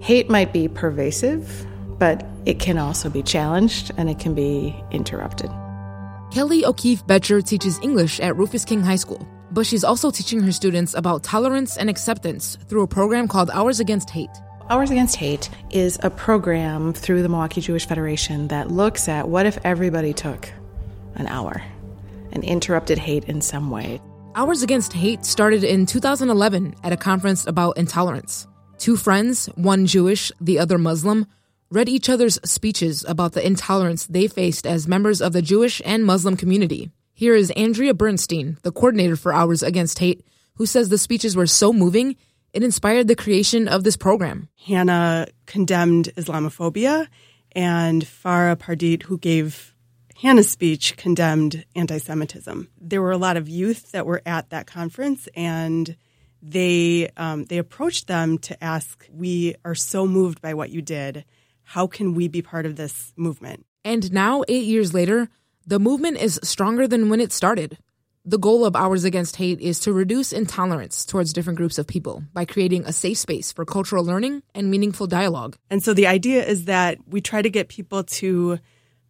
Hate might be pervasive, but it can also be challenged and it can be interrupted. Kelly O'Keefe Betcher teaches English at Rufus King High School, but she's also teaching her students about tolerance and acceptance through a program called Hours Against Hate. Hours Against Hate is a program through the Milwaukee Jewish Federation that looks at what if everybody took an hour and interrupted hate in some way. Hours Against Hate started in 2011 at a conference about intolerance. Two friends, one Jewish, the other Muslim, read each other's speeches about the intolerance they faced as members of the Jewish and Muslim community. Here is Andrea Bernstein, the coordinator for Hours Against Hate, who says the speeches were so moving it inspired the creation of this program. Hannah condemned Islamophobia, and Farah Pandith, who gave Hannah's speech, condemned anti Semitism. There were a lot of youth that were at that conference, and they um, they approached them to ask, "We are so moved by what you did. How can we be part of this movement?" And now, eight years later, the movement is stronger than when it started. The goal of Hours Against Hate is to reduce intolerance towards different groups of people by creating a safe space for cultural learning and meaningful dialogue. And so the idea is that we try to get people to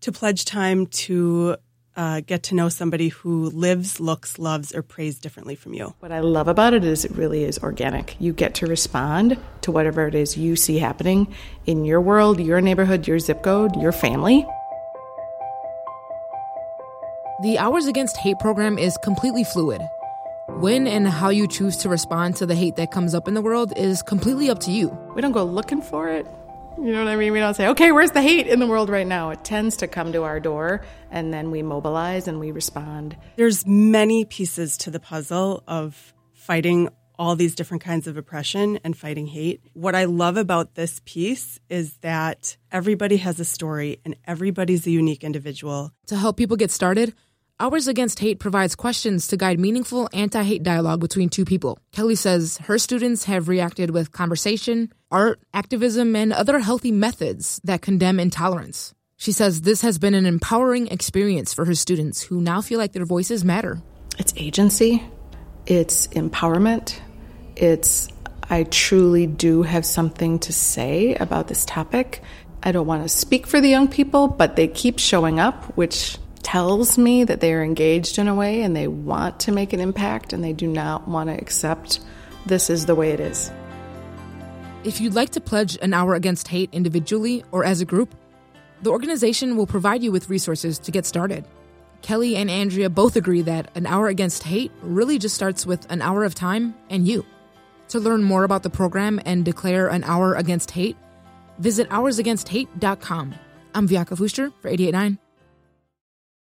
to pledge time to uh, get to know somebody who lives, looks, loves, or prays differently from you. What I love about it is it really is organic. You get to respond to whatever it is you see happening in your world, your neighborhood, your zip code, your family. The Hours Against Hate program is completely fluid. When and how you choose to respond to the hate that comes up in the world is completely up to you. We don't go looking for it. You know what I mean? We don't say, okay, where's the hate in the world right now? It tends to come to our door and then we mobilize and we respond. There's many pieces to the puzzle of fighting all these different kinds of oppression and fighting hate. What I love about this piece is that everybody has a story and everybody's a unique individual. To help people get started, Hours Against Hate provides questions to guide meaningful anti hate dialogue between two people. Kelly says her students have reacted with conversation, art, activism, and other healthy methods that condemn intolerance. She says this has been an empowering experience for her students who now feel like their voices matter. It's agency, it's empowerment, it's I truly do have something to say about this topic. I don't want to speak for the young people, but they keep showing up, which tells me that they are engaged in a way and they want to make an impact and they do not want to accept this is the way it is. If you'd like to pledge an hour against hate individually or as a group, the organization will provide you with resources to get started. Kelly and Andrea both agree that an hour against hate really just starts with an hour of time and you. To learn more about the program and declare an hour against hate, visit hoursagainsthate.com. I'm Viaka Fuster for 889.